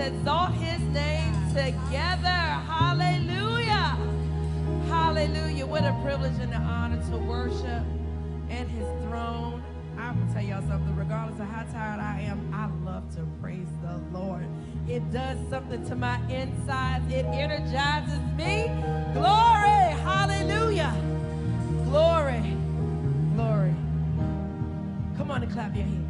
exalt his name together. Hallelujah. Hallelujah. What a privilege and an honor to worship in his throne. I'm going to tell y'all something. Regardless of how tired I am, I love to praise the Lord. It does something to my insides, it energizes me. Glory. Hallelujah. Glory. Glory. Come on and clap your hands.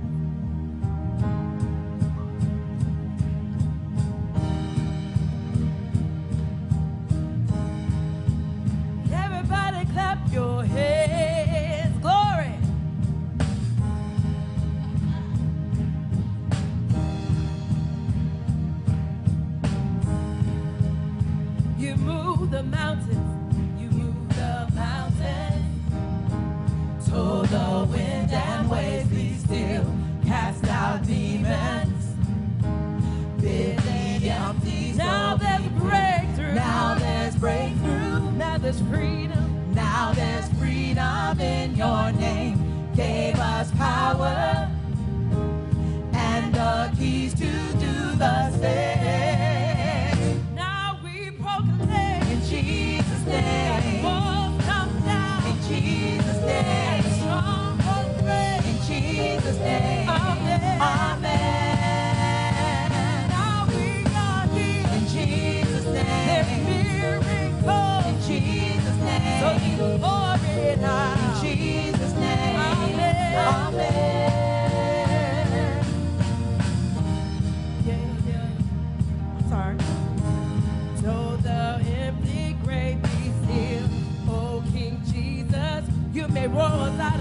they roll out.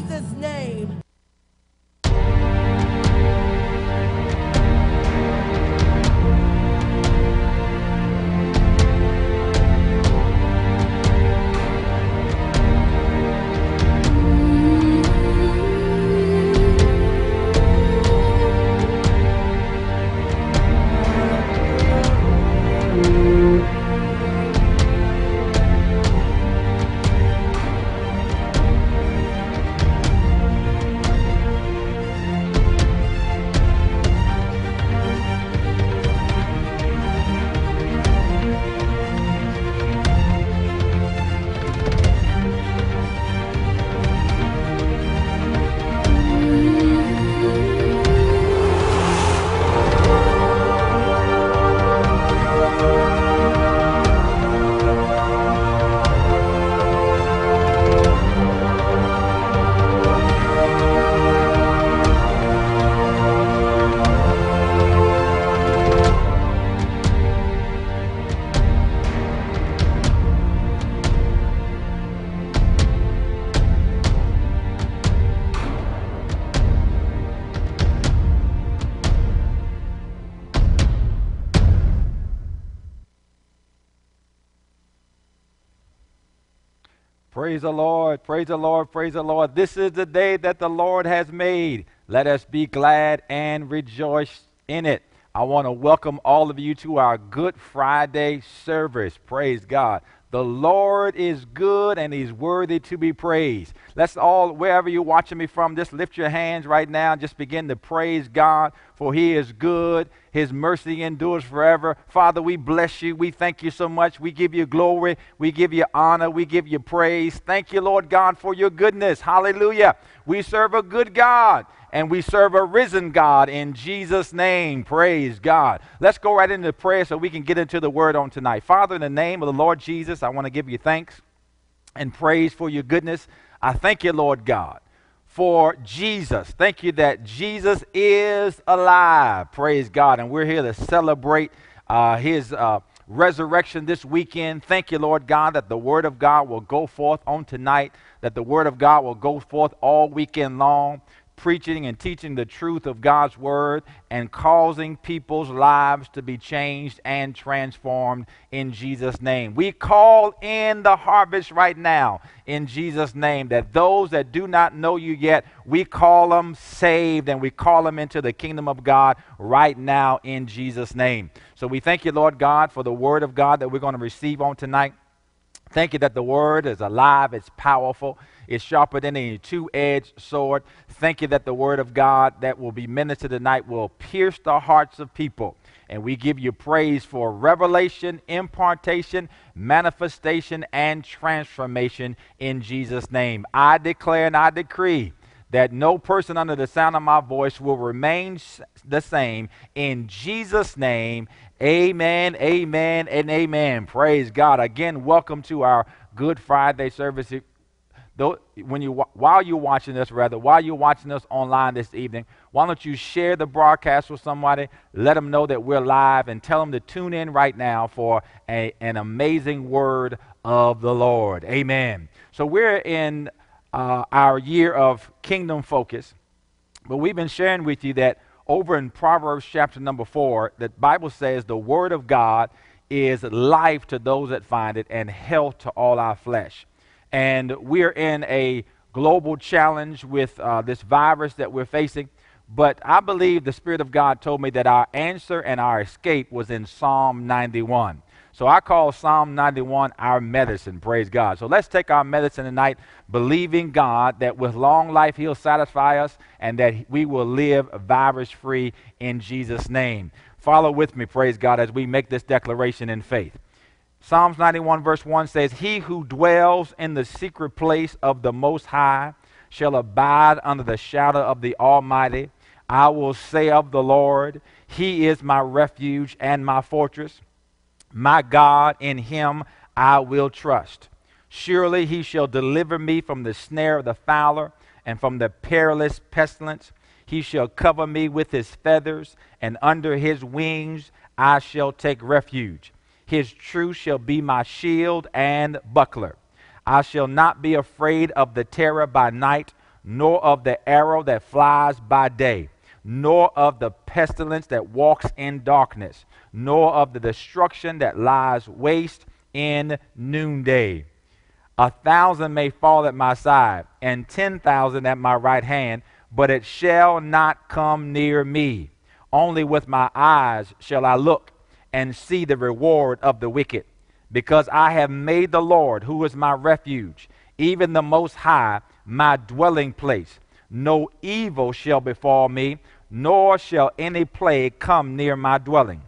Jesus' name. Praise the Lord, praise the Lord, praise the Lord. This is the day that the Lord has made. Let us be glad and rejoice in it. I want to welcome all of you to our Good Friday service. Praise God. The Lord is good and He's worthy to be praised. Let's all, wherever you're watching me from, just lift your hands right now and just begin to praise God, for He is good. His mercy endures forever. Father, we bless you. We thank you so much. We give you glory. We give you honor. We give you praise. Thank you, Lord God, for your goodness. Hallelujah. We serve a good God and we serve a risen God in Jesus' name. Praise God. Let's go right into prayer so we can get into the word on tonight. Father, in the name of the Lord Jesus, I want to give you thanks and praise for your goodness. I thank you, Lord God, for Jesus. Thank you that Jesus is alive. Praise God. And we're here to celebrate uh, his. Uh, resurrection this weekend. Thank you, Lord God, that the Word of God will go forth on tonight, that the Word of God will go forth all weekend long preaching and teaching the truth of God's word and causing people's lives to be changed and transformed in Jesus' name. We call in the harvest right now in Jesus' name that those that do not know you yet, we call them saved and we call them into the kingdom of God right now in Jesus' name. So we thank you, Lord God, for the word of God that we're going to receive on tonight. Thank you that the word is alive, it's powerful, it's sharper than a two edged sword. Thank you that the word of God that will be ministered tonight will pierce the hearts of people. And we give you praise for revelation, impartation, manifestation, and transformation in Jesus' name. I declare and I decree that no person under the sound of my voice will remain the same. In Jesus' name, amen, amen, and amen. Praise God. Again, welcome to our Good Friday service. Though, when you, while you're watching this, rather, while you're watching us online this evening, why don't you share the broadcast with somebody? Let them know that we're live and tell them to tune in right now for a, an amazing word of the Lord. Amen. So we're in uh, our year of kingdom focus. But we've been sharing with you that over in Proverbs chapter number four, the Bible says the word of God is life to those that find it and health to all our flesh. And we're in a global challenge with uh, this virus that we're facing. But I believe the Spirit of God told me that our answer and our escape was in Psalm 91. So I call Psalm 91 our medicine. Praise God. So let's take our medicine tonight, believing God that with long life He'll satisfy us and that we will live virus free in Jesus' name. Follow with me, praise God, as we make this declaration in faith. Psalms 91, verse 1 says, He who dwells in the secret place of the Most High shall abide under the shadow of the Almighty. I will say of the Lord, He is my refuge and my fortress my God, in him I will trust. Surely he shall deliver me from the snare of the fowler and from the perilous pestilence. He shall cover me with his feathers, and under his wings I shall take refuge. His truth shall be my shield and buckler. I shall not be afraid of the terror by night, nor of the arrow that flies by day, nor of the pestilence that walks in darkness, nor of the destruction that lies waste in noonday. A thousand may fall at my side, and ten thousand at my right hand, but it shall not come near me. Only with my eyes shall I look and see the reward of the wicked, because I have made the Lord, who is my refuge, even the Most High, my dwelling place. No evil shall befall me, nor shall any plague come near my dwelling.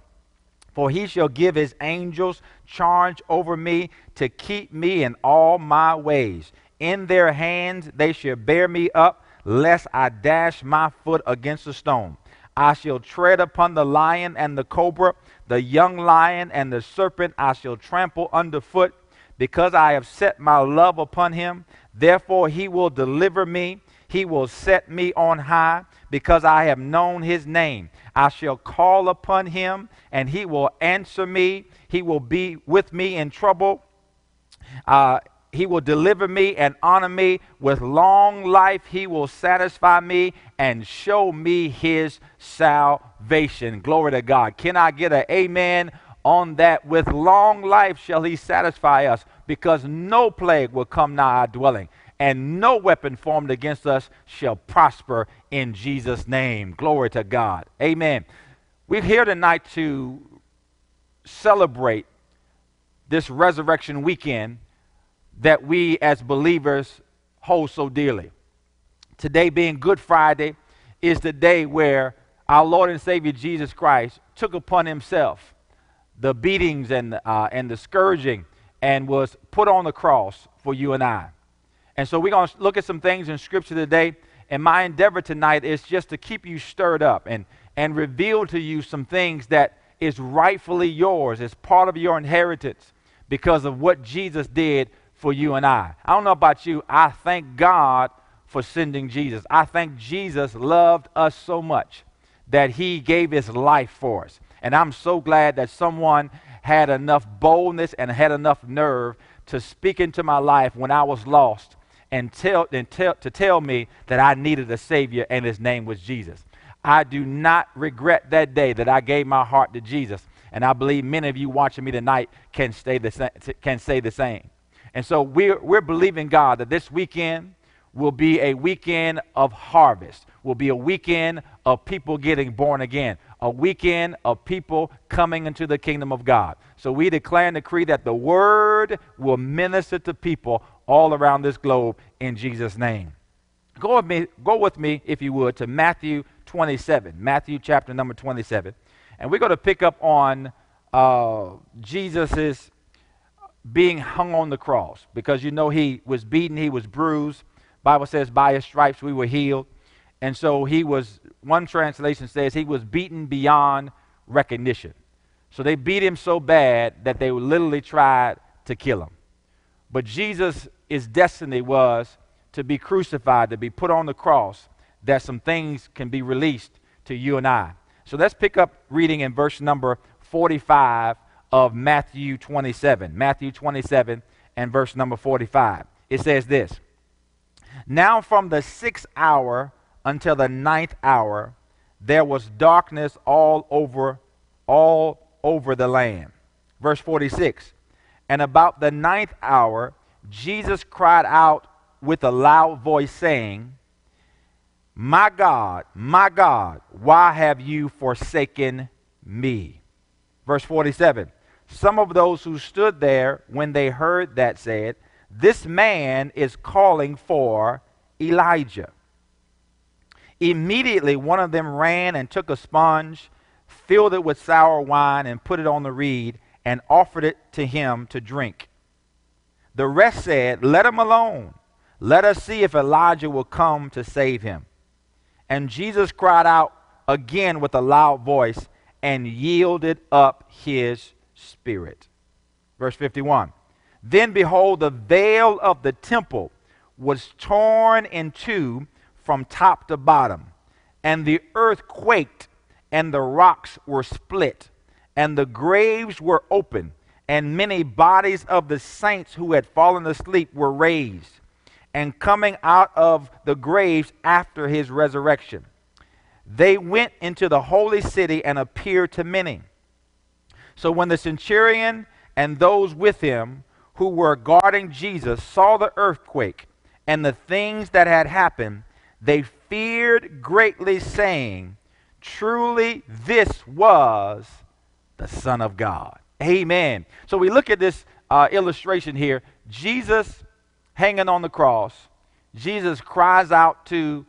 For he shall give his angels charge over me to keep me in all my ways. In their hands they shall bear me up, lest I dash my foot against a stone. I shall tread upon the lion and the cobra, the young lion and the serpent I shall trample underfoot, because I have set my love upon him. Therefore he will deliver me. He will set me on high, because I have known his name. I shall call upon him, and he will answer me. He will be with me in trouble. Uh, he will deliver me and honor me with long life. He will satisfy me and show me his salvation. Glory to God. Can I get an amen on that? With long life shall he satisfy us, because no plague will come nigh our dwelling, and no weapon formed against us shall prosper in Jesus' name. Glory to God. Amen. We're here tonight to celebrate this resurrection weekend that we as believers hold so dearly. Today, being Good Friday, is the day where our Lord and Savior Jesus Christ took upon himself the beatings and, uh, and the scourging and was put on the cross for you and I. And so we're going to look at some things in Scripture today. And my endeavor tonight is just to keep you stirred up and, and reveal to you some things that is rightfully yours as part of your inheritance because of what Jesus did for you and I. I don't know about you. I thank God for sending Jesus. I think Jesus loved us so much that he gave his life for us. And I'm so glad that someone had enough boldness and had enough nerve to speak into my life when I was lost and, tell, and tell, to tell me that I needed a Savior and his name was Jesus. I do not regret that day that I gave my heart to Jesus. And I believe many of you watching me tonight can, stay the, can say the same. And so we're, we're believing God that this weekend will be a weekend of harvest, will be a weekend of people getting born again, a weekend of people coming into the kingdom of God. So we declare and decree that the word will minister to people all around this globe in Jesus' name. Go with me, go with me if you would, to Matthew 27, Matthew chapter number 27. And we're going to pick up on uh, Jesus' being hung on the cross because you know he was beaten, he was bruised. Bible says by his stripes we were healed. And so he was one translation says he was beaten beyond recognition. So they beat him so bad that they literally tried to kill him. But Jesus' his destiny was to be crucified, to be put on the cross, that some things can be released to you and I. So let's pick up reading in verse number 45 of Matthew 27. Matthew 27 and verse number 45. It says this Now from the sixth hour until the ninth hour, there was darkness all over, all over the land. Verse 46. And about the ninth hour, Jesus cried out with a loud voice, saying, My God, my God, why have you forsaken me? Verse 47 some of those who stood there when they heard that said, This man is calling for Elijah. Immediately, one of them ran and took a sponge, filled it with sour wine, and put it on the reed, and offered it to him to drink. The rest said, Let him alone. Let us see if Elijah will come to save him. And Jesus cried out again with a loud voice and yielded up his spirit. Verse 51 Then behold, the veil of the temple was torn in two from top to bottom, and the earth quaked, and the rocks were split, and the graves were open, and many bodies of the saints who had fallen asleep were raised, and coming out of the graves after his resurrection. They went into the holy city and appeared to many. So when the centurion and those with him who were guarding Jesus saw the earthquake and the things that had happened, they feared greatly, saying, Truly, this was the Son of God. Amen. So we look at this uh, illustration here. Jesus hanging on the cross. Jesus cries out to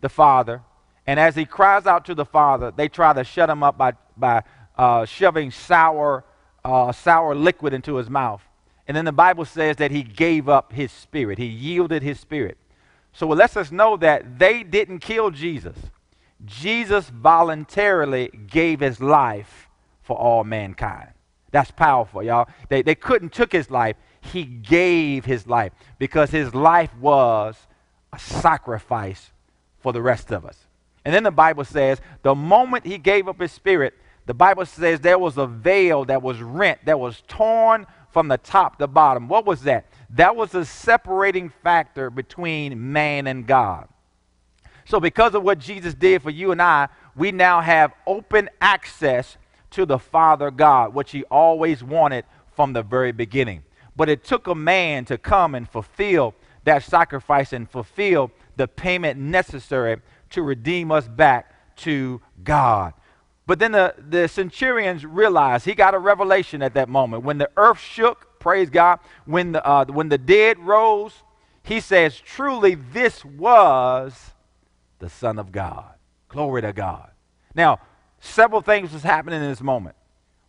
the Father. And as he cries out to the Father, they try to shut him up by, by uh, shoving sour, uh, sour liquid into his mouth. And then the Bible says that he gave up his spirit, he yielded his spirit. So it lets us know that they didn't kill Jesus. Jesus voluntarily gave his life for all mankind. That's powerful, y'all. They, they couldn't took his life. He gave his life because his life was a sacrifice for the rest of us. And then the Bible says the moment he gave up his spirit, the Bible says there was a veil that was rent, that was torn from the top to bottom. What was that? That was a separating factor between man and God. So, because of what Jesus did for you and I, we now have open access to the Father God, which He always wanted from the very beginning. But it took a man to come and fulfill that sacrifice and fulfill the payment necessary to redeem us back to God. But then the, the centurions realized, he got a revelation at that moment. When the earth shook, praise God, when the, uh, when the dead rose, he says, truly this was the Son of God. Glory to God. Now, several things was happening in this moment.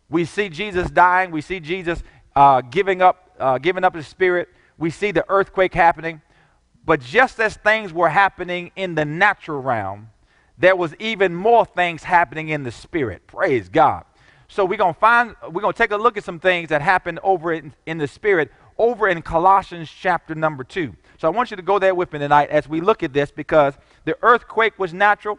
We see Jesus dying. We see Jesus uh, giving up, uh, giving up his spirit. We see the earthquake happening. But just as things were happening in the natural realm, there was even more things happening in the spirit. Praise God. So we're gonna find we're gonna take a look at some things that happened over in, in the spirit over in Colossians chapter number two. So I want you to go there with me tonight as we look at this because the earthquake was natural.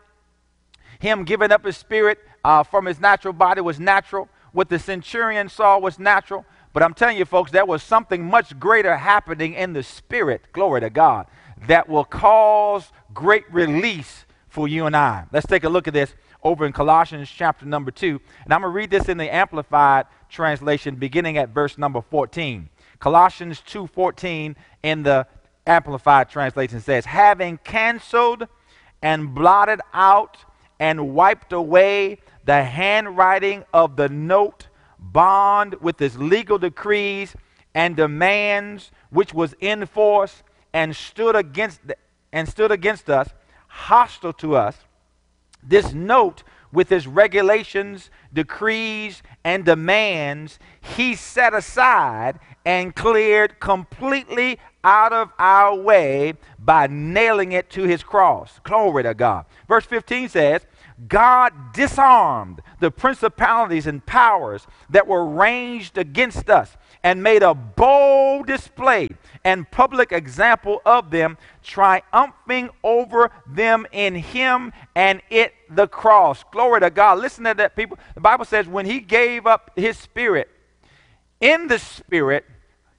Him giving up his spirit uh, from his natural body was natural. What the centurion saw was natural. But I'm telling you, folks, there was something much greater happening in the spirit, glory to God, that will cause great release for you and I. Let's take a look at this over in Colossians chapter number 2. And I'm going to read this in the Amplified translation beginning at verse number 14. Colossians 2:14 in the Amplified translation says, "Having canceled and blotted out and wiped away the handwriting of the note bond with its legal decrees and demands which was in force and stood against and stood against us hostile to us, this note with his regulations, decrees, and demands, he set aside and cleared completely out of our way by nailing it to his cross. Glory to God. Verse 15 says, God disarmed the principalities and powers that were ranged against us and made a bold display and public example of them, triumphing over them in him and it the cross. Glory to God. Listen to that, people. The Bible says when he gave up his spirit, in the spirit,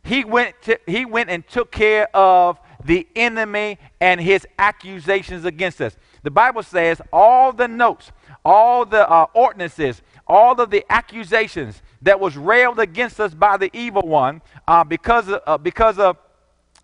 he went, to, he went and took care of the enemy and his accusations against us. The Bible says all the notes, all the uh, ordinances, all of the accusations that was railed against us by the evil one uh, because, of, uh, because of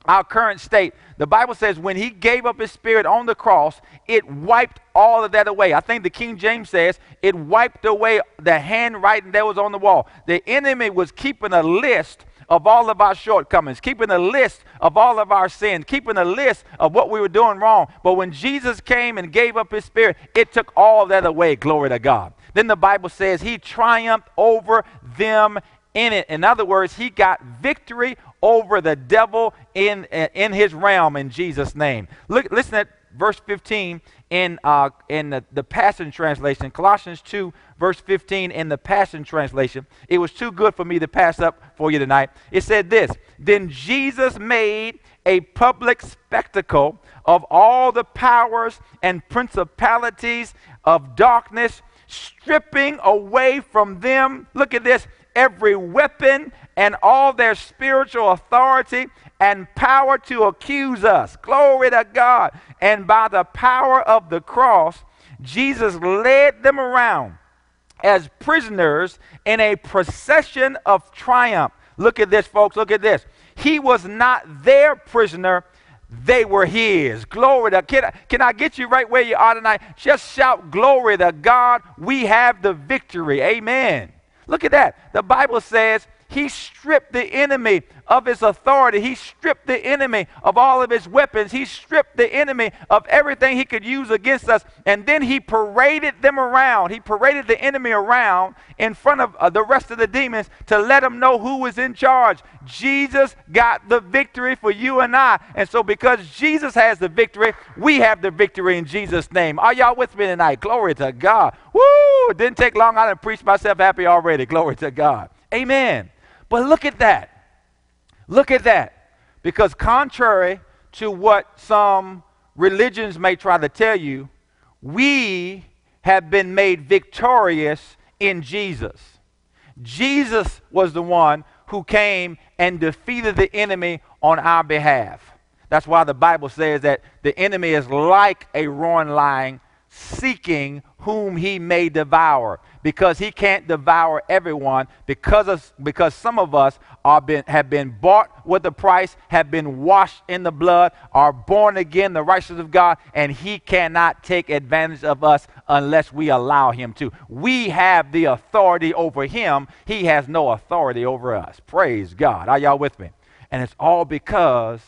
our current state. The Bible says when he gave up his spirit on the cross, it wiped all of that away. I think the King James says it wiped away the handwriting that was on the wall. The enemy was keeping a list of all of our shortcomings, keeping a list of all of our sins, keeping a list of what we were doing wrong. But when Jesus came and gave up his spirit, it took all that away. Glory to God. Then the Bible says he triumphed over them in it. In other words, he got victory over the devil in, in his realm in Jesus' name. Look, listen at verse 15 in, uh, in the, the Passion Translation, Colossians 2, verse 15 in the Passion Translation. It was too good for me to pass up for you tonight. It said this Then Jesus made a public spectacle of all the powers and principalities of darkness, stripping away from them, look at this, every weapon and all their spiritual authority and power to accuse us. Glory to God. And by the power of the cross, Jesus led them around as prisoners in a procession of triumph. Look at this, folks. Look at this. He was not their prisoner, they were his. Glory to can I, can I get you right where you are tonight? Just shout glory to God. We have the victory. Amen. Look at that. The Bible says he stripped the enemy of his authority. He stripped the enemy of all of his weapons. He stripped the enemy of everything he could use against us. And then he paraded them around. He paraded the enemy around in front of uh, the rest of the demons to let them know who was in charge. Jesus got the victory for you and I. And so, because Jesus has the victory, we have the victory in Jesus' name. Are y'all with me tonight? Glory to God. Woo! It didn't take long. I done preached myself happy already. Glory to God. Amen. But look at that. Look at that. Because contrary to what some religions may try to tell you, we have been made victorious in Jesus. Jesus was the one who came and defeated the enemy on our behalf. That's why the Bible says that the enemy is like a roaring lion seeking whom he may devour because he can't devour everyone because of, because some of us are been, have been bought with a price have been washed in the blood are born again the righteousness of god and he cannot take advantage of us unless we allow him to. We have the authority over him. He has no authority over us. Praise god. Are y'all with me? And it's all because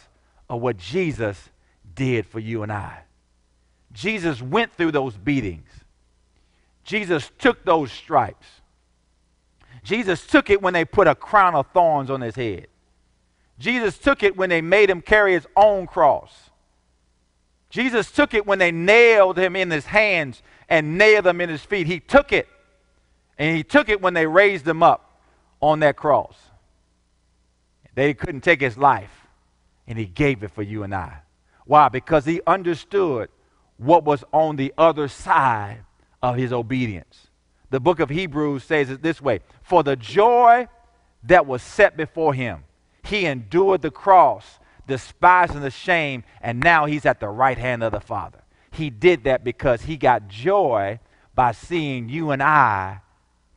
of what jesus did for you and i Jesus went through those beatings. Jesus took those stripes. Jesus took it when they put a crown of thorns on his head. Jesus took it when they made him carry his own cross. Jesus took it when they nailed him in his hands and nailed him in his feet. He took it. And he took it when they raised him up on that cross. They couldn't take his life, and he gave it for you and I. Why? Because he understood what was on the other side of his obedience. The book of Hebrews says it this way For the joy that was set before him, he endured the cross, despising the shame, and now he's at the right hand of the Father. He did that because he got joy by seeing you and I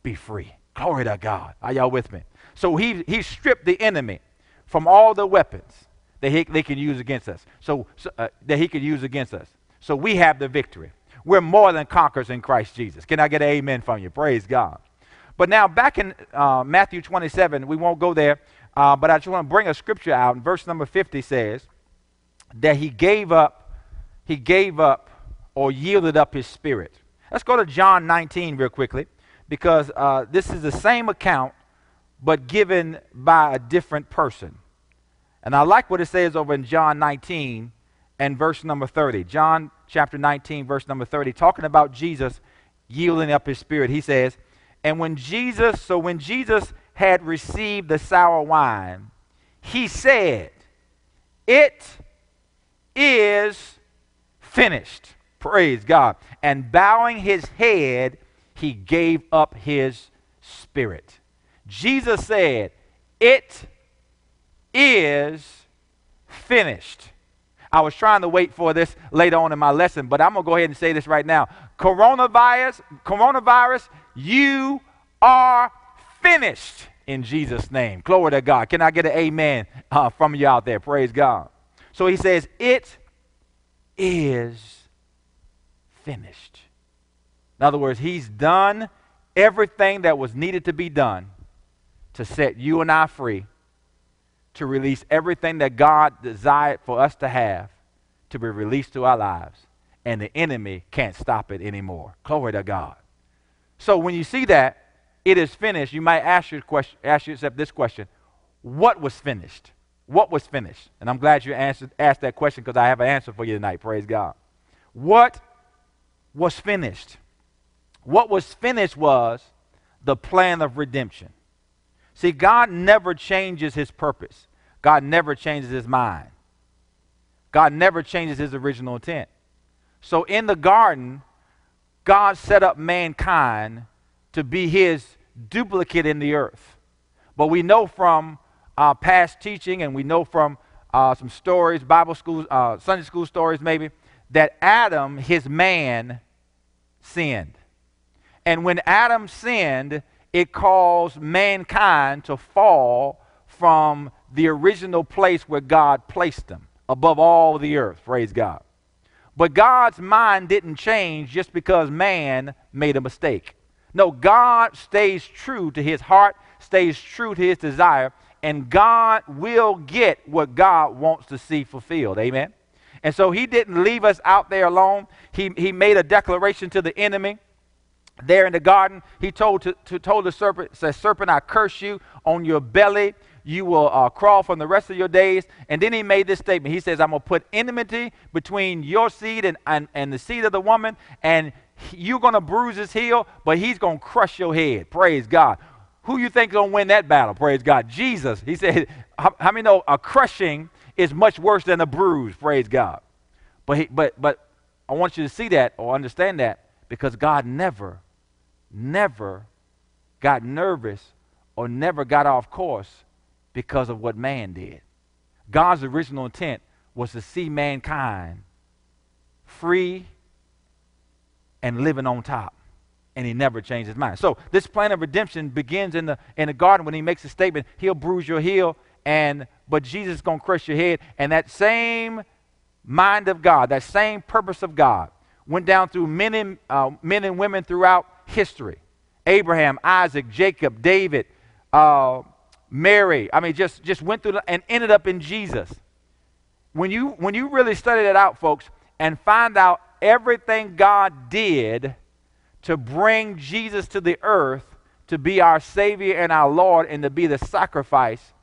be free. Glory to God. Are y'all with me? So he, he stripped the enemy from all the weapons that he, they can use against us. So, so uh, that he could use against us. So we have the victory. We're more than conquerors in Christ Jesus. Can I get an amen from you? Praise God. But now, back in uh, Matthew 27, we won't go there, uh, but I just want to bring a scripture out. And verse number 50 says that he gave up, he gave up or yielded up his spirit. Let's go to John 19 real quickly, because uh, this is the same account, but given by a different person. And I like what it says over in John 19 and verse number 30. John chapter 19, verse number 30, talking about Jesus yielding up his spirit. He says, And when Jesus, so when Jesus had received the sour wine, he said, It is finished. Praise God. And bowing his head, he gave up his spirit. Jesus said, It is finished. I was trying to wait for this later on in my lesson, but I'm going to go ahead and say this right now. Coronavirus, coronavirus, you are finished in Jesus' name. Glory to God. Can I get an amen uh, from you out there? Praise God. So he says, It is finished. In other words, he's done everything that was needed to be done to set you and I free to release everything that God desired for us to have to be released to our lives. And the enemy can't stop it anymore. Glory to God. So when you see that, it is finished, you might ask, your question, ask yourself this question What was finished? What was finished? And I'm glad you answered, asked that question because I have an answer for you tonight. Praise God. What was finished? What was finished was the plan of redemption. See, God never changes his purpose. God never changes his mind. God never changes his original intent. So in the garden, God set up mankind to be his duplicate in the earth. But we know from uh, past teaching and we know from uh, some stories, Bible school, uh, Sunday school stories maybe, that Adam, his man, sinned. And when Adam sinned, it caused mankind to fall from the original place where God placed them, above all the earth. Praise God. But God's mind didn't change just because man made a mistake. No, God stays true to his heart, stays true to his desire, and God will get what God wants to see fulfilled. Amen. And so he didn't leave us out there alone. He, he made a declaration to the enemy there in the garden. He told, to, to told the serpent, says, Serpent, I curse you on your belly. You will uh, crawl from the rest of your days. And then he made this statement. He says, I'm going to put enmity between your seed and, and, and the seed of the woman, and you're going to bruise his heel, but he's going to crush your head. Praise God. Who you think going to win that battle? Praise God. Jesus. He said, how, how many know a crushing is much worse than a bruise? Praise God. But, he, but, but I want you to see that or understand that because God never, never got nervous or never got off course because of what man did. God's original intent was to see mankind free and living on top. And he never changed his mind. So this plan of redemption begins in the in the garden when he makes a statement, he'll bruise your heel, and but Jesus is gonna crush your head. And that same mind of God, that same purpose of God, went down through men and, uh, men and women throughout history Abraham, Isaac, Jacob, David, uh, Mary. I mean, just, just went through and ended up in Jesus. When you, when you really study that out, folks, and find out everything God did to bring Jesus to the earth to be our Savior and our Lord and to be the sacrifice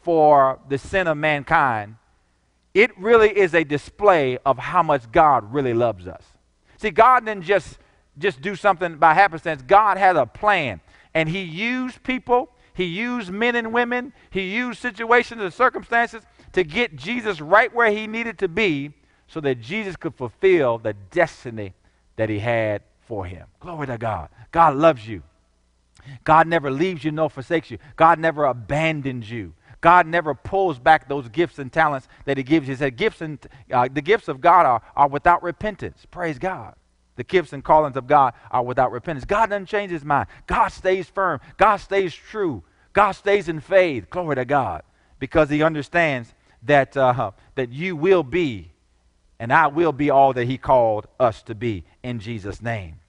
for the sin of mankind, it really is a display of how much God really loves us. See, God didn't just, just do something by happenstance, God had a plan. And He used people, He used men and women, He used situations and circumstances to get Jesus right where He needed to be so that Jesus could fulfill the destiny that He had for Him. Glory to God. God loves you. God never leaves you nor forsakes you. God never abandons you. God never pulls back those gifts and talents that He gives you. He said, gifts and, uh, the gifts of God are, are without repentance. Praise God. The gifts and callings of God are without repentance. God doesn't change His mind. God stays firm. God stays true. God stays in faith. Glory to God. Because He understands that, uh, that you will be and I will be all that He called us to be in Jesus' name.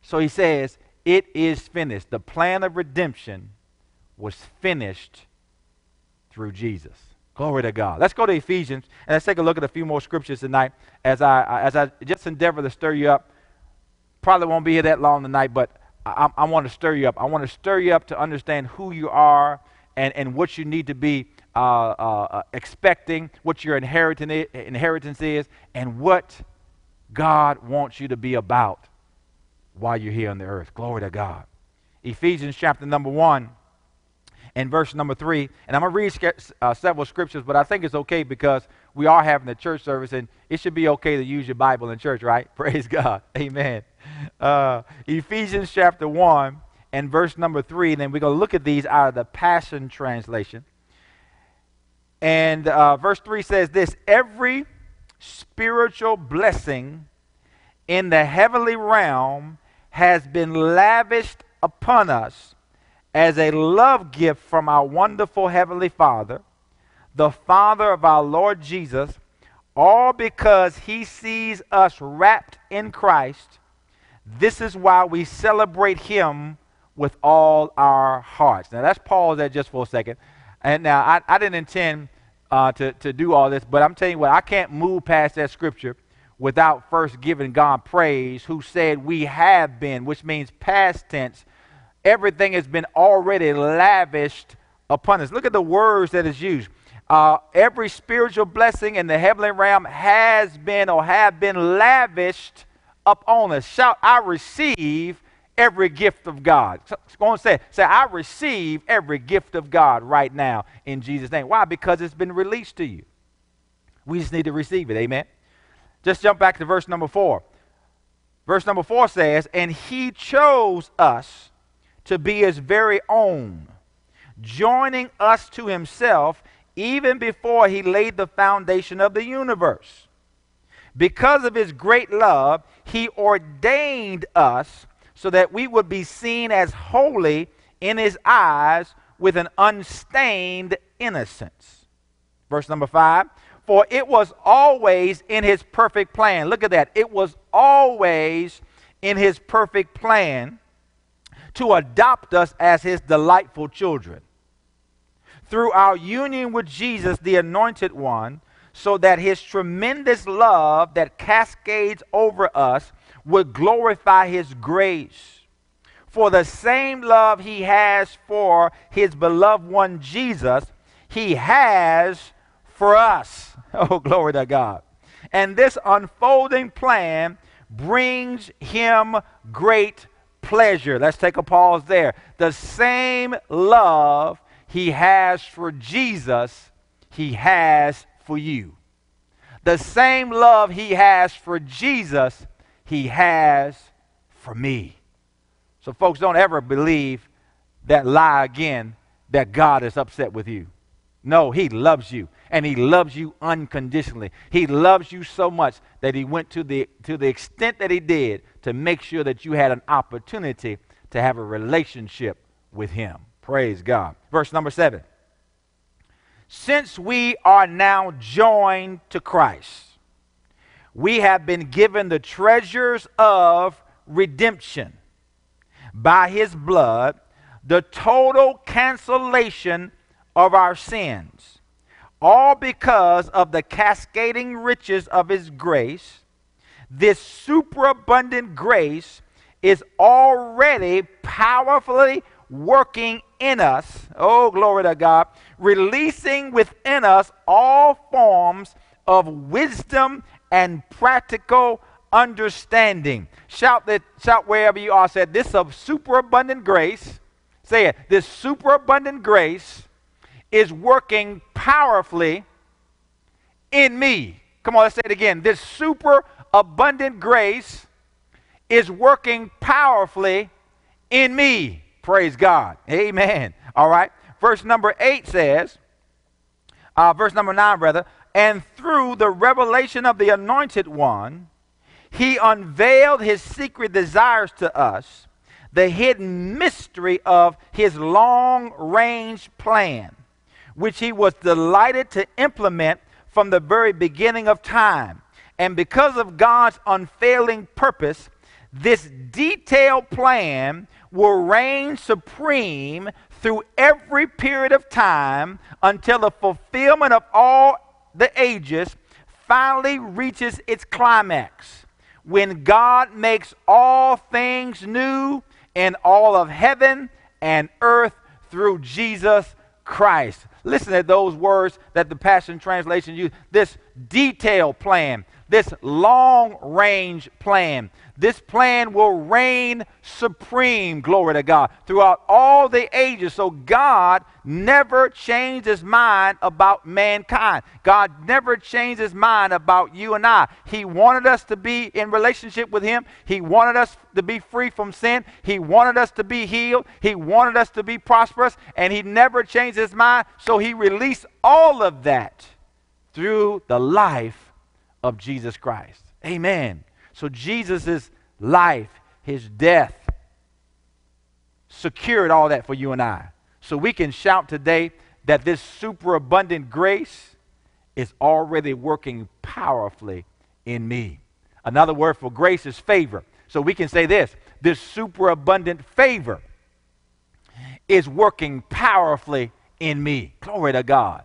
So He says, It is finished. The plan of redemption was finished through Jesus. Glory to God. Let's go to Ephesians and let's take a look at a few more scriptures tonight as I, as I just endeavor to stir you up. Probably won't be here that long tonight, but I, I want to stir you up. I want to stir you up to understand who you are and, and what you need to be uh, uh, uh expecting, what your inheritance is, and what God wants you to be about while you're here on the earth. Glory to God. Ephesians chapter number 1 and verse number three. And I'm going to read uh, several scriptures, but I think it's okay because we are having a church service, and it should be okay to use your Bible in church, right? Praise God. Amen. Uh, Ephesians chapter 1 and verse number 3, and then we're going to look at these out of the Passion Translation. And uh, verse 3 says this Every spiritual blessing in the heavenly realm has been lavished upon us as a love gift from our wonderful Heavenly Father, the Father of our Lord Jesus, all because He sees us wrapped in Christ. This is why we celebrate Him with all our hearts. Now, let's pause there just for a second. And now, I, I didn't intend uh, to, to do all this, but I'm telling you what, I can't move past that scripture without first giving God praise, who said we have been, which means past tense everything has been already lavished upon us. Look at the words that is used. Uh, every spiritual blessing in the heavenly realm has been or have been lavished upon us. Shout, I receive every gift of God. So, go on and say, say, I receive every gift of God right now in Jesus' name. Why? Because it's been released to you. We just need to receive it. Amen. Just jump back to verse number four. Verse number four says, And he chose us to be his very own, joining us to himself even before he laid the foundation of the universe. Because of his great love, he ordained us so that we would be seen as holy in his eyes with an unstained innocence. Verse number five For it was always in his perfect plan. Look at that. It was always in his perfect plan to adopt us as his delightful children. Through our union with Jesus, the anointed one, so that his tremendous love that cascades over us would glorify his grace. For the same love he has for his beloved one Jesus, he has for us. Oh, glory to God. And this unfolding plan brings him great pleasure. Let's take a pause there. The same love he has for Jesus, he has for you. The same love he has for Jesus, he has for me. So, folks, don't ever believe that lie again that God is upset with you. No, he loves you, and he loves you unconditionally. He loves you so much that he went to the, to the extent that he did to make sure that you had an opportunity to have a relationship with him. Praise God. Verse number seven. Since we are now joined to Christ, we have been given the treasures of redemption by his blood, the total cancellation of our sins, all because of the cascading riches of his grace. This superabundant grace is already powerfully working in us. Oh, glory to God releasing within us all forms of wisdom and practical understanding. Shout that shout wherever you are, said this of superabundant grace. Say it, this superabundant grace is working powerfully in me. Come on, let's say it again. This super abundant grace is working powerfully in me. Praise God. Amen. All right. Verse number 8 says, uh, verse number 9, rather, and through the revelation of the anointed one, he unveiled his secret desires to us, the hidden mystery of his long range plan, which he was delighted to implement from the very beginning of time. And because of God's unfailing purpose, this detailed plan will reign supreme through every period of time until the fulfillment of all the ages finally reaches its climax when God makes all things new in all of heaven and earth through Jesus Christ. Listen to those words that the Passion Translation used. This detailed plan, this long range plan, this plan will reign supreme, glory to God, throughout all the ages. So God never changed his mind about mankind. God never changed his mind about you and I. He wanted us to be in relationship with him. He wanted us to be free from sin. He wanted us to be healed. He wanted us to be prosperous. And he never changed his mind. So he released all of that through the life of Jesus Christ. Amen. So Jesus' life, his death, secured all that for you and I. So we can shout today that this superabundant grace is already working powerfully in me. Another word for grace is favor. So we can say this this superabundant favor is working powerfully in me. Glory to God.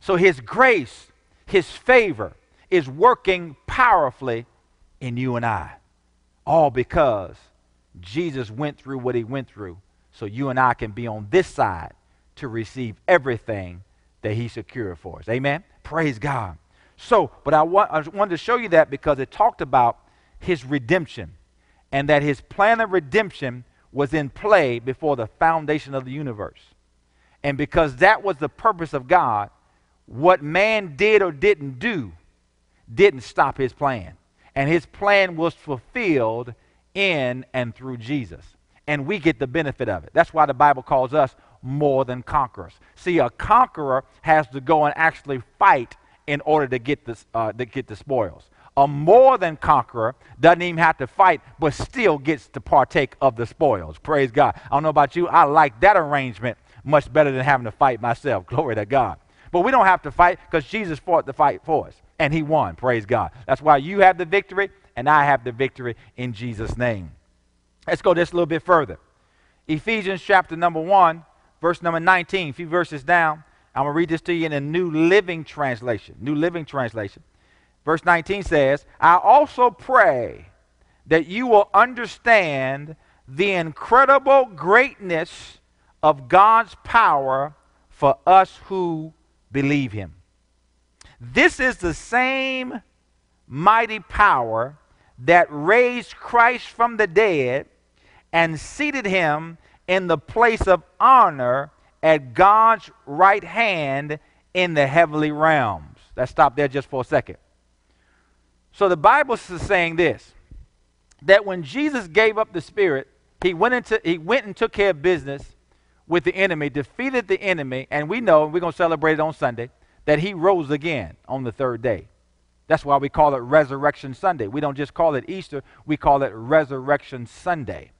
So his grace, his favor is working powerfully in you and I. All because Jesus went through what he went through so you and I can be on this side to receive everything that he secured for us. Amen? Praise God. So, but I, want, I wanted to show you that because it talked about his redemption and that his plan of redemption was in play before the foundation of the universe. And because that was the purpose of God, what man did or didn't do didn't stop his plan and his plan was fulfilled in and through Jesus. And we get the benefit of it. That's why the Bible calls us more than conquerors. See, a conqueror has to go and actually fight in order to get, this, uh, to get the spoils. A more than conqueror doesn't even have to fight, but still gets to partake of the spoils. Praise God. I don't know about you, I like that arrangement much better than having to fight myself. Glory to God. But we don't have to fight because Jesus fought the fight for us, and He won. Praise God. That's why you have the victory, and I have the victory in Jesus' name. Let's go just a little bit further. Ephesians chapter number 1, verse number 19, a few verses down. I'm going to read this to you in a New Living Translation. New Living Translation. Verse 19 says, I also pray that you will understand the incredible greatness of God's power for us who believe him. This is the same mighty power that raised Christ from the dead and seated him in the place of honor at God's right hand in the heavenly realms. Let's stop there just for a second. So the Bible is saying this that when Jesus gave up the Spirit, he went, into, he went and took care of business with the enemy, defeated the enemy, and we know, we're going to celebrate it on Sunday, that he rose again on the third day. That's why we call it Resurrection Sunday. We don't just call it Easter, we call it Resurrection Sunday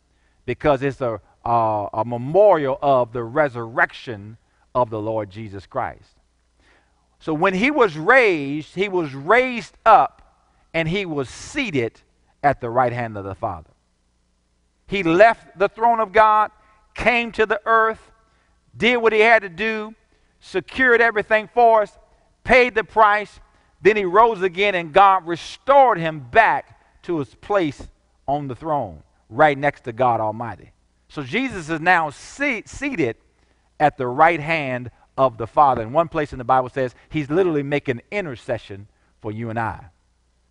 because it's a, uh, a memorial of the resurrection of the Lord Jesus Christ. So when he was raised, he was raised up and he was seated at the right hand of the Father. He left the throne of God, came to the earth, did what he had to do, secured everything for us, paid the price, then he rose again, and God restored him back to his place on the throne, right next to God Almighty. So Jesus is now seated at the right hand of the Father. In one place in the Bible says he's literally making intercession for you and I.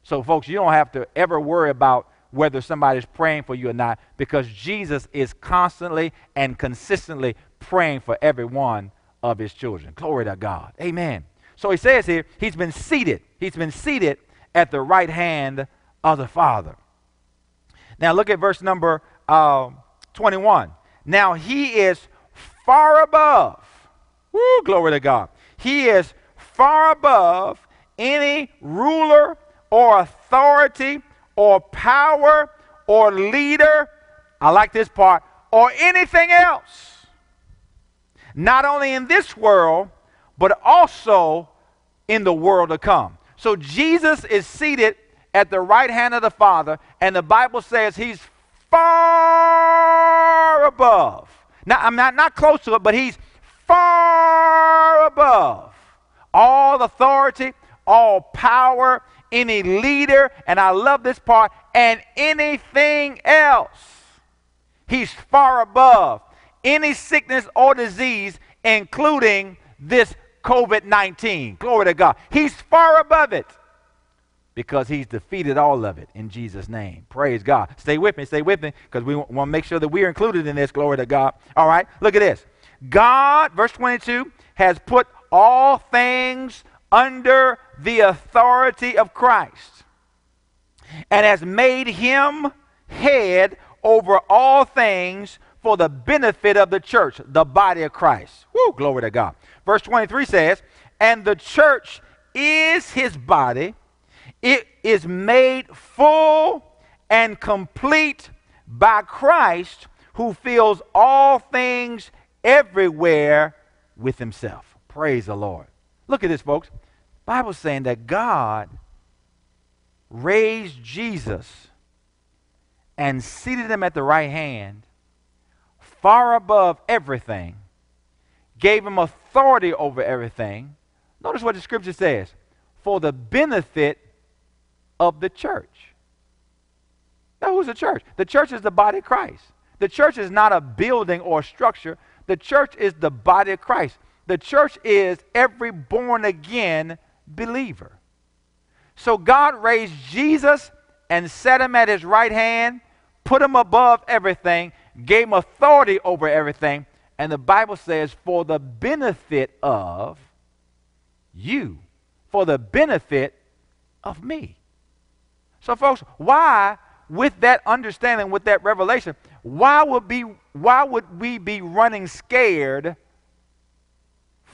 So, folks, you don't have to ever worry about whether somebody's praying for you or not because Jesus is constantly and consistently praying for every one of his children. Glory to God. Amen. So he says here, he's been seated. He's been seated at the right hand of the Father. Now look at verse number uh, 21. Now he is far above. Woo, glory to God. He is far above any ruler or authority or power or leader. I like this part. Or anything else. Not only in this world, but also in the world to come. So Jesus is seated at the right hand of the Father, and the Bible says he's far above. Now, I'm not, not close to it, but he's far above all authority, all power, any leader, and I love this part, and anything else. He's far above any sickness or disease, including this COVID 19. Glory to God. He's far above it because he's defeated all of it in Jesus' name. Praise God. Stay with me, stay with me, because we want to make sure that we're included in this. Glory to God. All right, look at this. God, verse 22, has put all things under the authority of Christ and has made him head over all things for the benefit of the church, the body of Christ. Woo, glory to God. Verse 23 says, And the church is his body, it is made full and complete by Christ, who fills all things everywhere with himself. Praise the Lord. Look at this, folks. Bible's saying that God raised Jesus and seated him at the right hand far above everything, gave him authority over everything. Notice what the scripture says for the benefit of the church. Now, who's the church? The church is the body of Christ. The church is not a building or a structure, the church is the body of Christ. The church is every born again believer. So God raised Jesus and set him at his right hand, put him above everything, gave him authority over everything. And the Bible says, for the benefit of you, for the benefit of me. So, folks, why, with that understanding, with that revelation, why would, be, why would we be running scared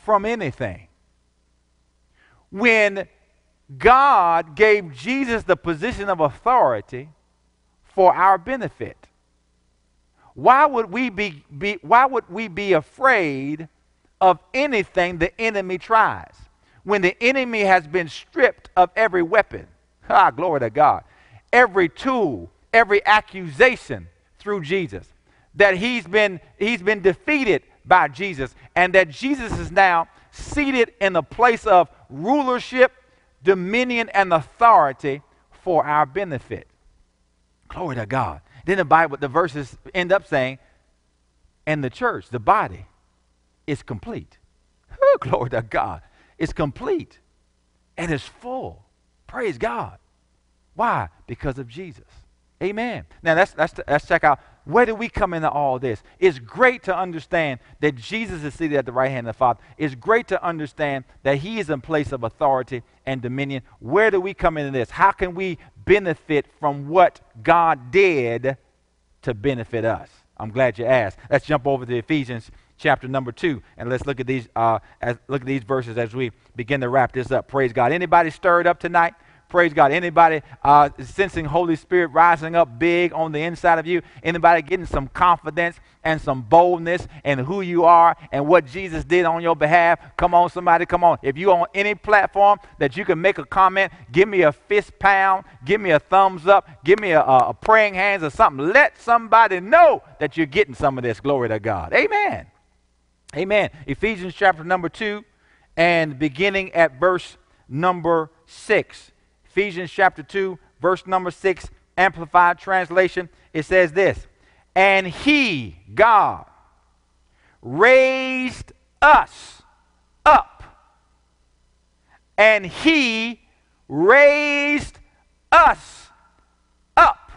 from anything. When God gave Jesus the position of authority for our benefit. Why would we be, be, why would we be afraid of anything the enemy tries? When the enemy has been stripped of every weapon, ah, glory to God, every tool, every accusation through Jesus, that he's been, he's been defeated by Jesus, and that Jesus is now seated in the place of rulership, dominion, and authority for our benefit. Glory to God. Then the Bible, the verses end up saying, and the church, the body, is complete. Oh, glory to God. It's complete and it's full. Praise God. Why? Because of Jesus. Amen. Now let's, let's, let's check out where do we come into all this? It's great to understand that Jesus is seated at the right hand of the Father. It's great to understand that He is in place of authority and dominion. Where do we come into this? How can we benefit from what God did to benefit us? I'm glad you asked. Let's jump over to Ephesians chapter number two, and let's look at these. Uh, as, look at these verses as we begin to wrap this up. Praise God. Anybody stirred up tonight? Praise God. Anybody uh, sensing Holy Spirit rising up big on the inside of you? Anybody getting some confidence and some boldness in who you are and what Jesus did on your behalf? Come on, somebody, come on. If you on any platform that you can make a comment, give me a fist pound, give me a thumbs up, give me a, a praying hands or something. Let somebody know that you're getting some of this. Glory to God. Amen. Amen. Ephesians chapter number 2 and beginning at verse number 6. Ephesians chapter 2, verse number 6, Amplified Translation, it says this And he, God, raised us up. And he raised us up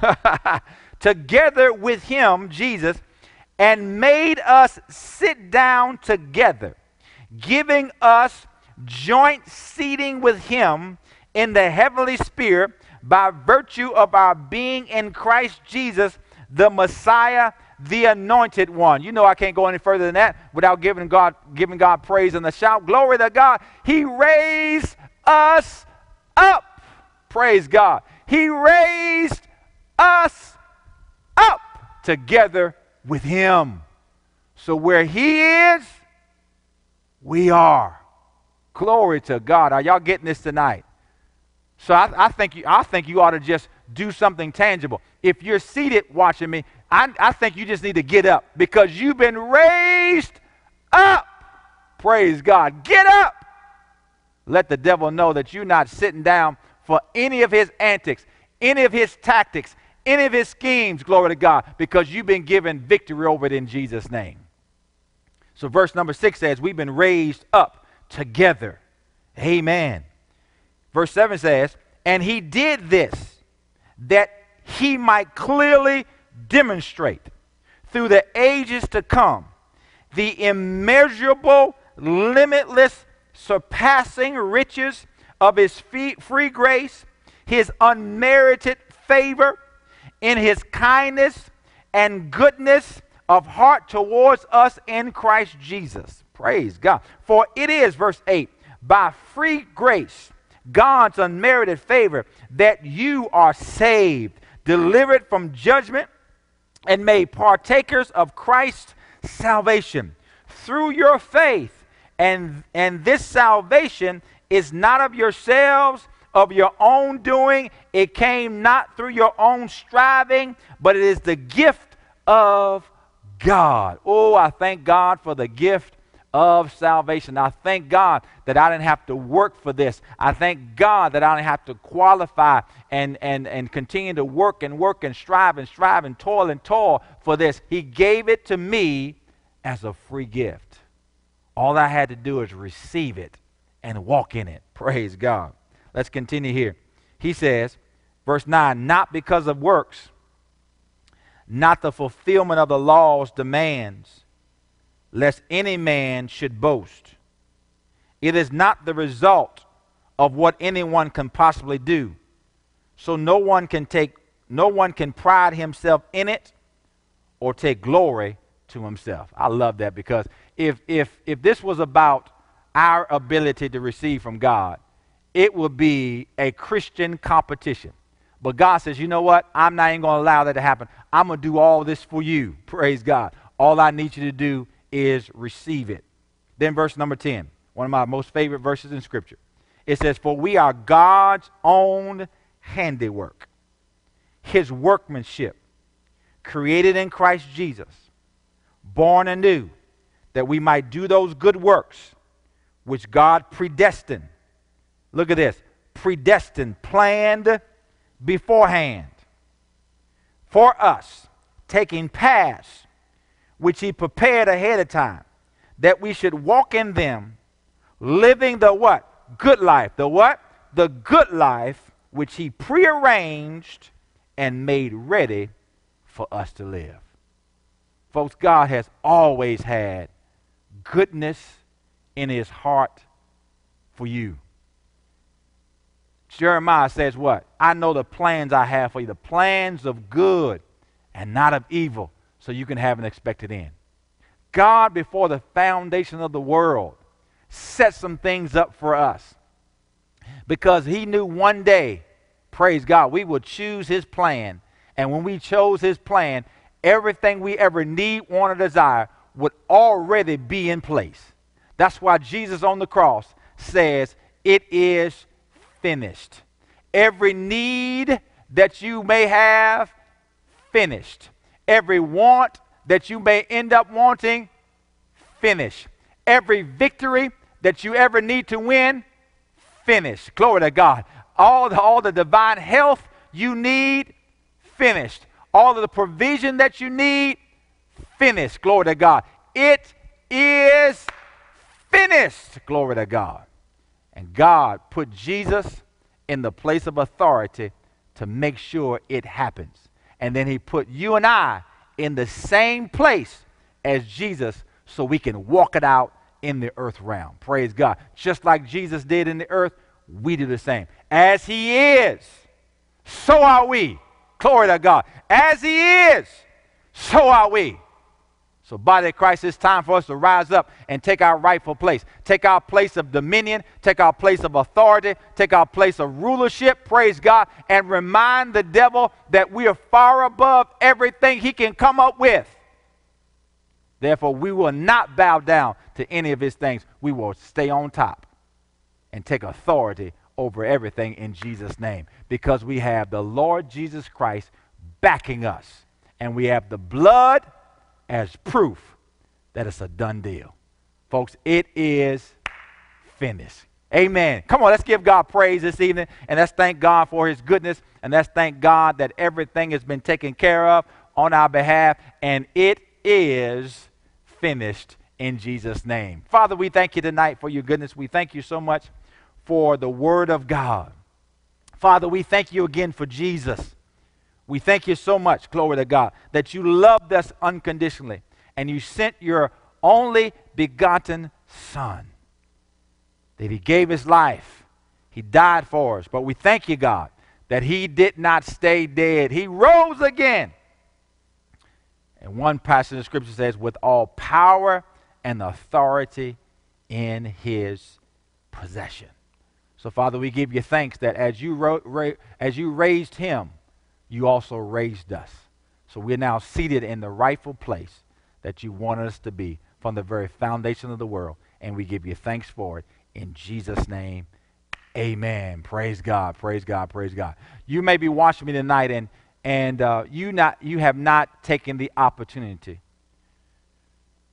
together with him, Jesus, and made us sit down together, giving us joint seating with him in the heavenly sphere by virtue of our being in Christ Jesus, the Messiah, the anointed one. You know I can't go any further than that without giving God giving God praise and the shout. Glory to God. He raised us up. Praise God. He raised us up together with him. So where he is, we are. Glory to God. Are y'all getting this tonight? So I, I, think you, I think you ought to just do something tangible. If you're seated watching me, I, I think you just need to get up because you've been raised up. Praise God. Get up. Let the devil know that you're not sitting down for any of his antics, any of his tactics, any of his schemes, glory to God, because you've been given victory over it in Jesus' name. So, verse number six says, We've been raised up together. Amen. Verse 7 says, And he did this that he might clearly demonstrate through the ages to come the immeasurable, limitless, surpassing riches of his free grace, his unmerited favor, in his kindness and goodness of heart towards us in Christ Jesus. Praise God. For it is, verse 8, by free grace God's unmerited favor that you are saved, delivered from judgment, and made partakers of Christ's salvation through your faith. And, and this salvation is not of yourselves, of your own doing. It came not through your own striving, but it is the gift of God. Oh, I thank God for the gift of salvation. I thank God that I didn't have to work for this. I thank God that I didn't have to qualify and, and, and continue to work and work and strive and strive and toil and toil for this. He gave it to me as a free gift. All I had to do is receive it and walk in it. Praise God. Let's continue here. He says, verse 9, not because of works, not the fulfillment of the law's demands lest any man should boast. It is not the result of what anyone can possibly do. So no one can take no one can pride himself in it or take glory to himself. I love that because if, if, if this was about our ability to receive from God, it would be a Christian competition. But God says, you know what? I'm not even going to allow that to happen. I'm going to do all this for you. Praise God. All I need you to do is receive it. Then, verse number 10, one of my most favorite verses in Scripture. It says, For we are God's own handiwork, his workmanship, created in Christ Jesus, born anew, that we might do those good works which God predestined. Look at this predestined, planned beforehand for us, taking paths which he prepared ahead of time, that we should walk in them, living the what? Good life. The what? The good life which he prearranged and made ready for us to live. Folks, God has always had goodness in his heart for you. Jeremiah says, What? I know the plans I have for you, the plans of good and not of evil, so you can have an expected end. God, before the foundation of the world, set some things up for us because He knew one day, praise God, we would choose His plan. And when we chose His plan, everything we ever need, want, or desire would already be in place. That's why Jesus on the cross says, It is finished. Every need that you may have, finished. Every want that you may end up wanting, finish. Every victory that you ever need to win, finish. Glory to God. All the, all the divine health you need, finished. All of the provision that you need, finished. Glory to God. It is finished. Glory to God. And God put Jesus in the place of authority to make sure it happens. And then he put you and I in the same place as Jesus so we can walk it out in the earth realm. Praise God. Just like Jesus did in the earth, we do the same. As he is, so are we. Glory to God. As he is, so are we. So, body of Christ, it's time for us to rise up and take our rightful place. Take our place of dominion, take our place of authority, take our place of rulership, praise God, and remind the devil that we are far above everything he can come up with. Therefore, we will not bow down to any of his things. We will stay on top and take authority over everything in Jesus' name because we have the Lord Jesus Christ backing us, and we have the blood as proof that it's a done deal. Folks, it is finished. Amen. Come on, let's give God praise this evening and let's thank God for his goodness and let's thank God that everything has been taken care of on our behalf and it is finished in Jesus' name. Father, we thank you tonight for your goodness. We thank you so much for the word of God. Father, we thank you again for Jesus. We thank you so much, glory to God, that you loved us unconditionally and you sent your only begotten Son, that He gave His life. He died for us. But we thank you, God, that He did not stay dead. He rose again. And one passage of Scripture says, with all power and authority in His possession. So, Father, we give you thanks that as you, wrote, ra- as you raised Him, you also raised us. So we're now seated in the rightful place that you wanted us to be from the very foundation of the world. And we give you thanks for it. In Jesus' name, amen. Praise God, praise God, praise God. You may be watching me tonight and, and uh, you, not, you have not taken the opportunity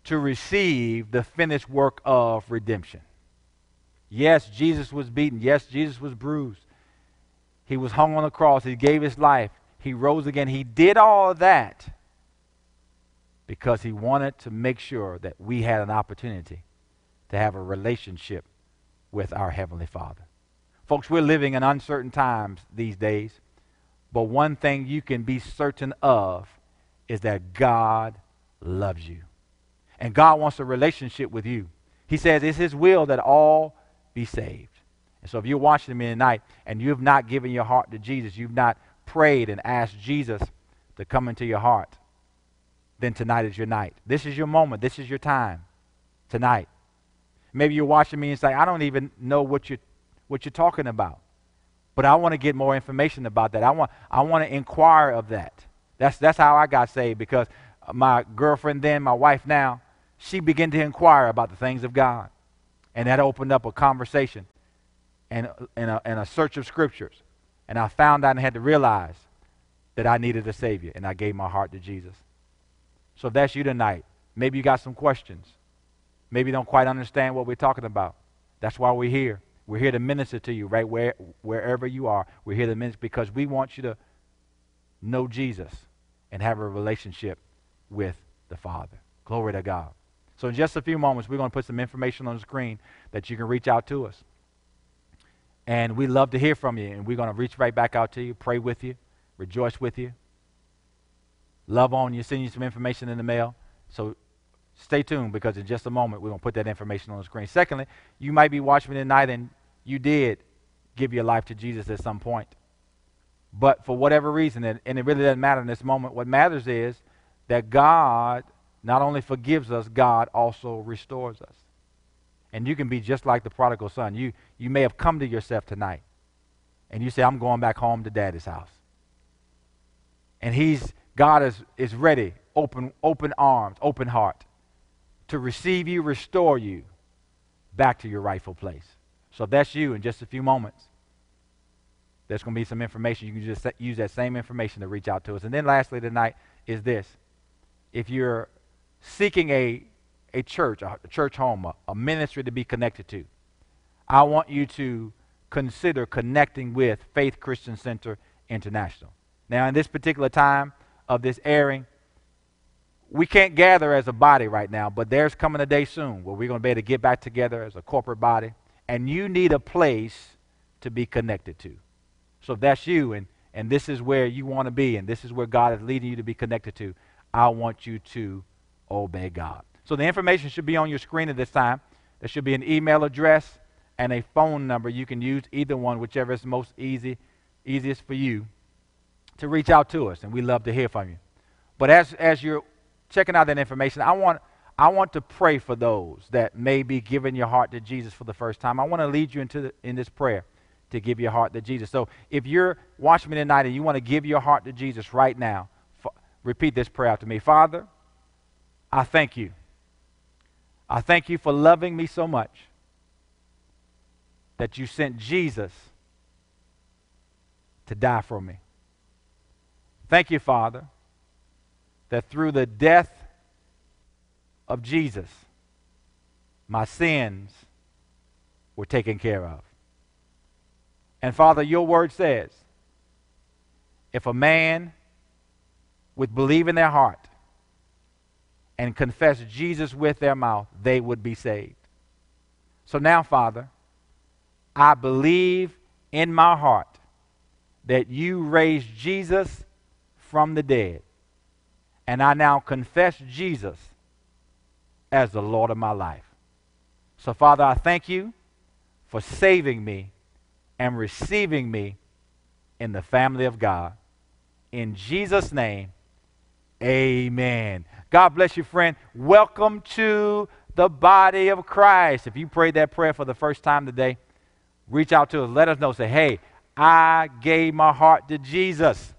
to receive the finished work of redemption. Yes, Jesus was beaten. Yes, Jesus was bruised. He was hung on the cross. He gave his life. He rose again. He did all that because he wanted to make sure that we had an opportunity to have a relationship with our Heavenly Father. Folks, we're living in uncertain times these days, but one thing you can be certain of is that God loves you. And God wants a relationship with you. He says it's His will that all be saved. And so if you're watching me tonight and you have not given your heart to Jesus, you've not prayed and asked Jesus to come into your heart, then tonight is your night. This is your moment. This is your time. tonight. Maybe you're watching me and say, I don't even know what you're, what you're talking about. But I want to get more information about that. I want, I want to inquire of that. That's, that's how I got saved because my girlfriend then, my wife now, she began to inquire about the things of God. And that opened up a conversation and, and, a, and a search of scriptures. And I found out and had to realize that I needed a Savior. And I gave my heart to Jesus. So if that's you tonight, maybe you got some questions. Maybe you don't quite understand what we're talking about. That's why we're here. We're here to minister to you right where, wherever you are. We're here to minister because we want you to know Jesus and have a relationship with the Father. Glory to God. So, in just a few moments, we're going to put some information on the screen that you can reach out to us. And we love to hear from you. And we're going to reach right back out to you, pray with you, rejoice with you, love on you, send you some information in the mail. So, stay tuned because in just a moment, we're going to put that information on the screen. Secondly, you might be watching tonight and you did give your life to Jesus at some point. But for whatever reason, and, and it really doesn't matter in this moment, what matters is that God not only forgives us, God also restores us. And you can be just like the prodigal son. You, you may have come to yourself tonight and you say, I'm going back home to daddy's house. And he's, God is, is ready, open, open arms, open heart, to receive you, restore you back to your rightful place. So that's you in just a few moments, there's going to be some information. You can just use that same information to reach out to us. And then lastly tonight is this. If you're seeking a, a church, a church home, a, a ministry to be connected to, I want you to consider connecting with Faith Christian Center International. Now, in this particular time of this airing, we can't gather as a body right now, but there's coming a day soon where we're going to be able to get back together as a corporate body, and you need a place to be connected to. So if that's you and, and this is where you want to be and this is where God is leading you to be connected to, I want you to obey God. So the information should be on your screen at this time. There should be an email address and a phone number. You can use either one, whichever is most easy, easiest for you to reach out to us, and we love to hear from you. But as, as you're checking out that information, I want, I want to pray for those that may be giving your heart to Jesus for the first time. I want to lead you into the, in this prayer to give your heart to Jesus. So if you're watching me tonight and you want to give your heart to Jesus right now, f- repeat this prayer after me. Father, I thank you. I thank you for loving me so much that you sent Jesus to die for me. Thank you, Father, that through the death of Jesus, my sins were taken care of. And Father, your word says if a man would believe in their heart and confess Jesus with their mouth, they would be saved. So now, Father, I believe in my heart that you raised Jesus from the dead. And I now confess Jesus as the Lord of my life. So, Father, I thank you for saving me and receiving me in the family of God. In Jesus' name, amen. God bless you, friend. Welcome to the body of Christ. If you prayed that prayer for the first time today, reach out to us. Let us know. Say, hey, I gave my heart to Jesus.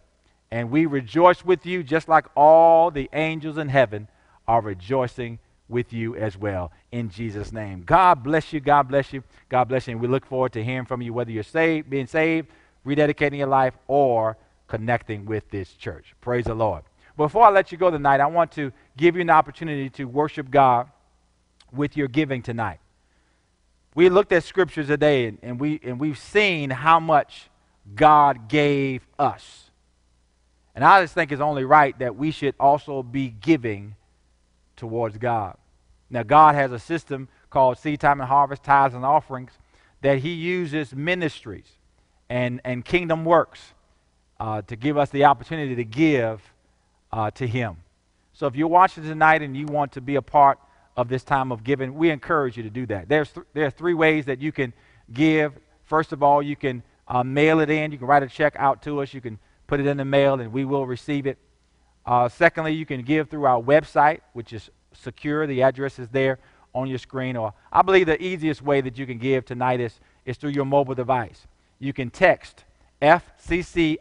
And we rejoice with you just like all the angels in heaven are rejoicing with you as well in Jesus' name. God bless you. God bless you. God bless you. And we look forward to hearing from you whether you're saved, being saved, rededicating your life, or connecting with this church. Praise the Lord. Before I let you go tonight, I want to give you an opportunity to worship God with your giving tonight. We looked at scriptures today and, and, we, and we've seen how much God gave us. And I just think it's only right that we should also be giving towards God. Now, God has a system called seed time and harvest, tithes and offerings that He uses ministries and, and kingdom works uh, to give us the opportunity to give uh, to Him. So, if you're watching tonight and you want to be a part of this time of giving, we encourage you to do that. There's th- there are three ways that you can give. First of all, you can uh, mail it in. You can write a check out to us. You can put it in the mail, and we will receive it. Uh, secondly, you can give through our website, which is secure. The address is there on your screen. Or I believe the easiest way that you can give tonight is, is through your mobile device. You can text FCCINTL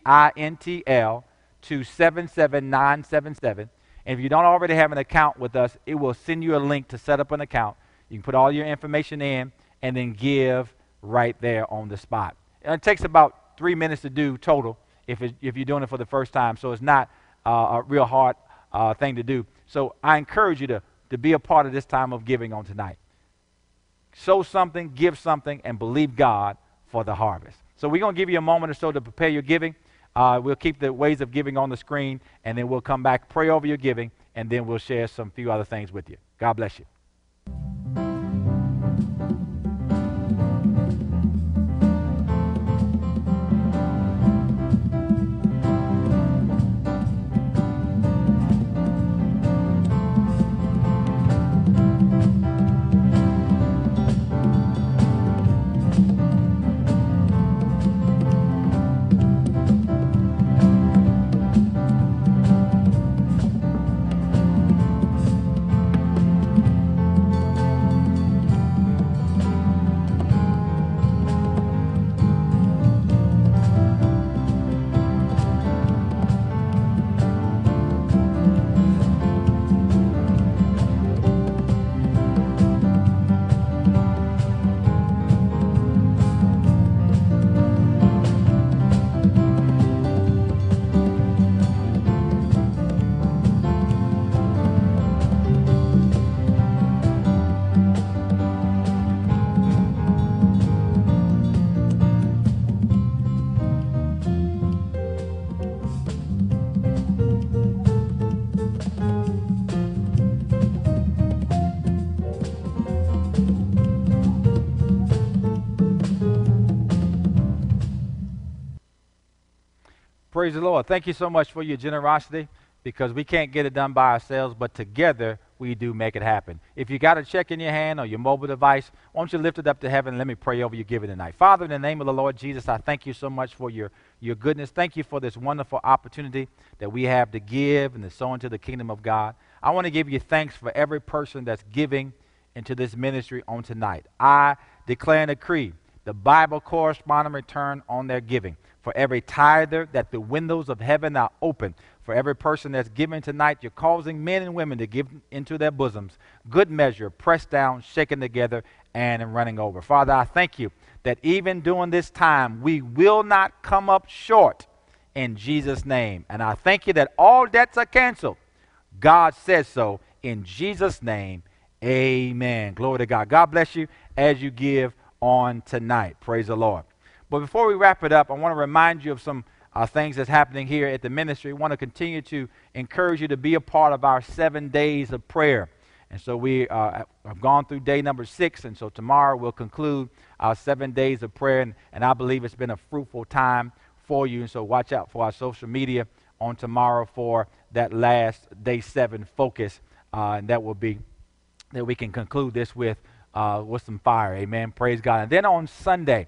to 77977. And if you don't already have an account with us, it will send you a link to set up an account. You can put all your information in and then give right there on the spot. And it takes about three minutes to do total if, it, if you're doing it for the first time. So it's not uh, a real hard uh, thing to do. So I encourage you to, to be a part of this time of giving on tonight. Sow something, give something, and believe God for the harvest. So we're going to give you a moment or so to prepare your giving. Uh, we'll keep the ways of giving on the screen, and then we'll come back, pray over your giving, and then we'll share some few other things with you. God bless you. Praise the Lord. Thank you so much for your generosity because we can't get it done by ourselves, but together we do make it happen. If you got a check in your hand or your mobile device, why don't you lift it up to heaven let me pray over you. your giving tonight. Father, in the name of the Lord Jesus, I thank you so much for your, your goodness. Thank you for this wonderful opportunity that we have to give and to sow into the kingdom of God. I want to give you thanks for every person that's giving into this ministry on tonight. I declare and decree the Bible corresponding return on their giving for every tither, that the windows of heaven are open. For every person that's giving tonight, you're causing men and women to give into their bosoms good measure, pressed down, shaken together, and running over. Father, I thank you that even during this time, we will not come up short in Jesus' name. And I thank you that all debts are canceled. God says so in Jesus' name. Amen. Glory to God. God bless you as you give on tonight. Praise the Lord. But before we wrap it up, I want to remind you of some uh, things that's happening here at the ministry. We want to continue to encourage you to be a part of our seven days of prayer. And so we uh, have gone through day number six, and so tomorrow we'll conclude our seven days of prayer. And, and I believe it's been a fruitful time for you. And so watch out for our social media on tomorrow for that last day seven focus. Uh, and that will be that we can conclude this with uh, with some fire. Amen. Praise God. And then on Sunday,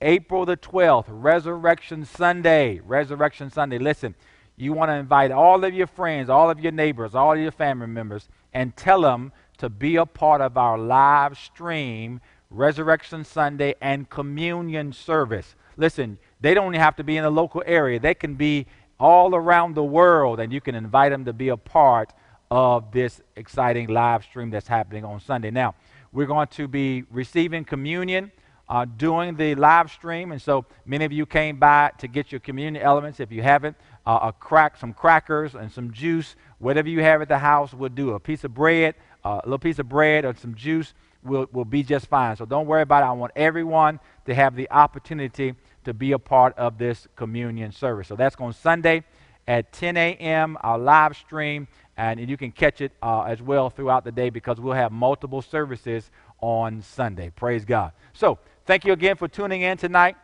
April the 12th, Resurrection Sunday. Resurrection Sunday. Listen, you want to invite all of your friends, all of your neighbors, all of your family members, and tell them to be a part of our live stream Resurrection Sunday and communion service. Listen, they don't have to be in a local area, they can be all around the world, and you can invite them to be a part of this exciting live stream that's happening on Sunday. Now, we're going to be receiving communion uh, doing the live stream. And so many of you came by to get your communion elements. If you haven't, uh, a crack, some crackers and some juice, whatever you have at the house will do. A piece of bread, uh, a little piece of bread or some juice will, will be just fine. So don't worry about it. I want everyone to have the opportunity to be a part of this communion service. So that's on Sunday at 10 a.m., our live stream, and you can catch it uh, as well throughout the day because we'll have multiple services on Sunday. Praise God. So, Thank you again for tuning in tonight.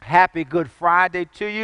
Happy Good Friday to you.